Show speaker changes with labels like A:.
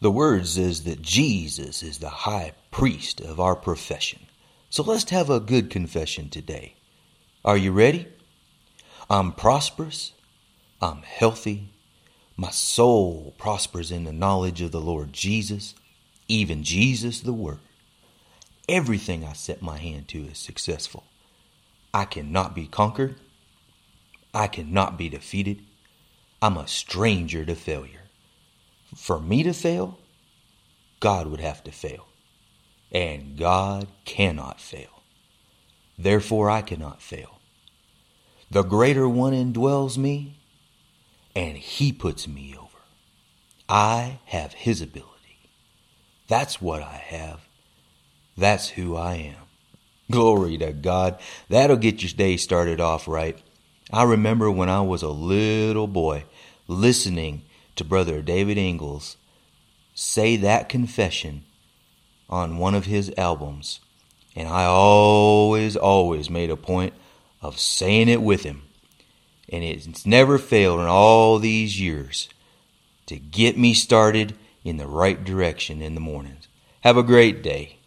A: The word says that Jesus is the high priest of our profession. So let's have a good confession today. Are you ready? I'm prosperous. I'm healthy. My soul prospers in the knowledge of the Lord Jesus, even Jesus the Word. Everything I set my hand to is successful. I cannot be conquered. I cannot be defeated. I'm a stranger to failure. For me to fail, God would have to fail. And God cannot fail. Therefore, I cannot fail. The greater one indwells me, and he puts me over. I have his ability. That's what I have. That's who I am. Glory to God. That'll get your day started off right. I remember when I was a little boy listening to Brother David Ingles say that confession on one of his albums, and I always, always made a point of saying it with him. And it's never failed in all these years to get me started in the right direction in the mornings. Have a great day.